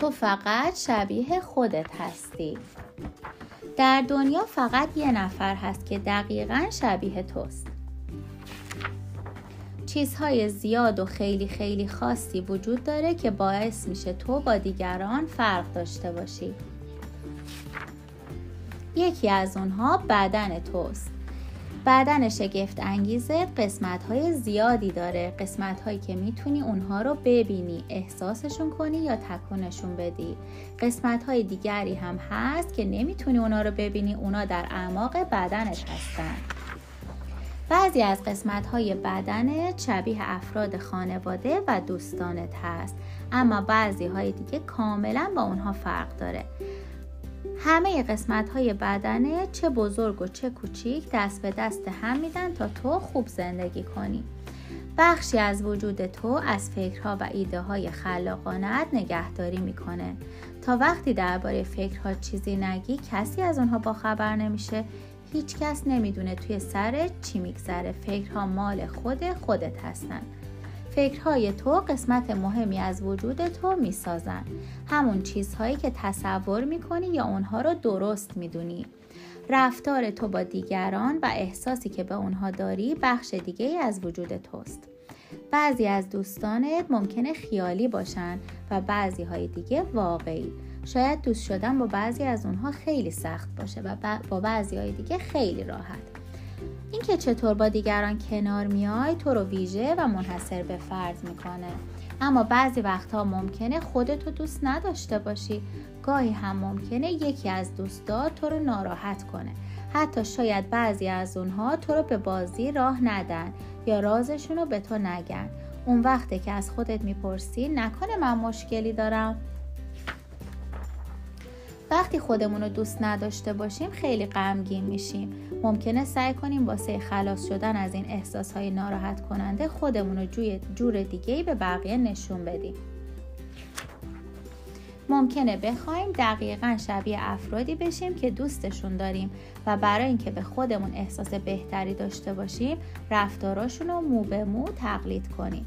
تو فقط شبیه خودت هستی. در دنیا فقط یه نفر هست که دقیقا شبیه توست. چیزهای زیاد و خیلی خیلی خاصی وجود داره که باعث میشه تو با دیگران فرق داشته باشی. یکی از اونها بدن توست. بدن شگفت انگیزت قسمت های زیادی داره. قسمت هایی که می‌تونی اونها رو ببینی احساسشون کنی یا تکونشون بدی. قسمت های دیگری هم هست که نمی‌تونی اونا رو ببینی اونا در اعماق بدنت هستن. بعضی از قسمت های بدنت شبیه افراد خانواده و دوستانت هست اما بعضی های دیگه کاملا با اونها فرق داره. همه قسمت های بدنه چه بزرگ و چه کوچیک دست به دست هم میدن تا تو خوب زندگی کنی. بخشی از وجود تو از فکرها و ایده های خلاقانت نگهداری می‌کنه. تا وقتی درباره فکرها چیزی نگی کسی از اونها با خبر نمیشه. هیچ کس نمی‌دونه توی سر چی میگذره. فکرها مال خود خودت هستن. فکرهای تو قسمت مهمی از وجود تو می‌سازن. همون چیزهایی که تصور می‌کنی یا اونها رو درست می‌دونی. رفتار تو با دیگران و احساسی که به اونها داری بخش دیگه از وجود توست. بعضی از دوستانت ممکنه خیالی باشن و بعضی های دیگه واقعی. شاید دوست شدن با بعضی از اونها خیلی سخت باشه و با بعضی های دیگه خیلی راحت. اینکه چطور با دیگران کنار میای تو رو ویژه و منحصر به فرد می‌کنه. اما بعضی وقتها ممکنه خودتو دوست نداشته باشی. گاهی هم ممکنه یکی از دوستات تو رو ناراحت کنه. حتی شاید بعضی از اونها تو رو به بازی راه ندن یا رازشون رو به تو نگن. اون وقته که از خودت می‌پرسی نکنه من مشکلی دارم. وقتی خودمون رو دوست نداشته باشیم خیلی غمگین میشیم. ممکنه سعی کنیم واسه خلاص شدن از این احساس های ناراحت کننده خودمون رو جور دیگه به بقیه نشون بدیم. ممکنه بخوایم دقیقا شبیه افرادی بشیم که دوستشون داریم و برای اینکه به خودمون احساس بهتری داشته باشیم رفتاراشون رو مو به مو تقلید کنیم.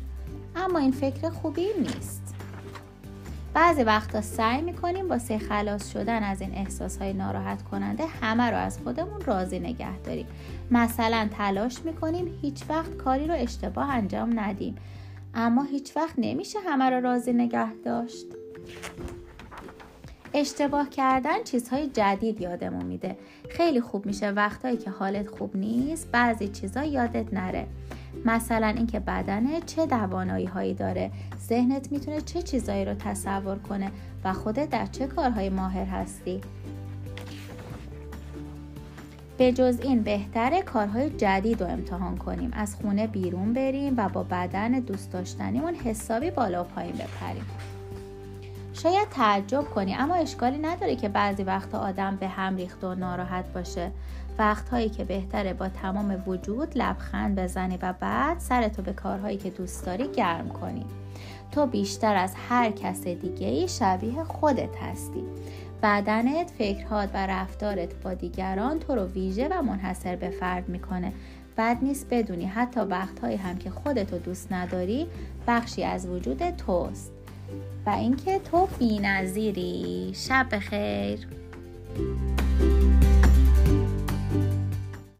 اما این فکر خوبی نیست. بعضی وقتا سعی می‌کنیم واسه خلاص شدن از این احساس های ناراحت کننده همه رو از خودمون راضی نگه داریم. مثلا تلاش می‌کنیم هیچ وقت کاری رو اشتباه انجام ندیم اما هیچ وقت نمیشه همه رو راضی نگه داشت. اشتباه کردن چیزهای جدید یادمون میده. خیلی خوب میشه وقتایی که حالت خوب نیست بعضی چیزا یادت نره. مثلا اینکه بدنه چه دوانایی هایی داره. ذهنت می‌تونه چه چیزایی رو تصور کنه و خودت در چه کارهای ماهر هستی. به جز این بهتره کارهای جدید رو امتحان کنیم. از خونه بیرون بریم و با بدن دوست داشتنیمون حسابی بالا و پایین بپریم. شاید تعجب کنی اما اشکالی نداره که بعضی وقتا آدم به هم ریخته و ناراحت باشه. وقتهایی که بهتره با تمام وجود لبخند بزنی و بعد سرتو به کارهایی که دوست داری گرم کنی. تو بیشتر از هر کس دیگه ای شبیه خودت هستی. بدنت، فکرهات و رفتارت با دیگران تو رو ویژه و منحصر به فرد می‌کنه. بد نیست بدونی حتی وقتهایی هم که خودتو دوست نداری بخشی از وجود توست. و اینکه تو بینظیری. شب بخیر.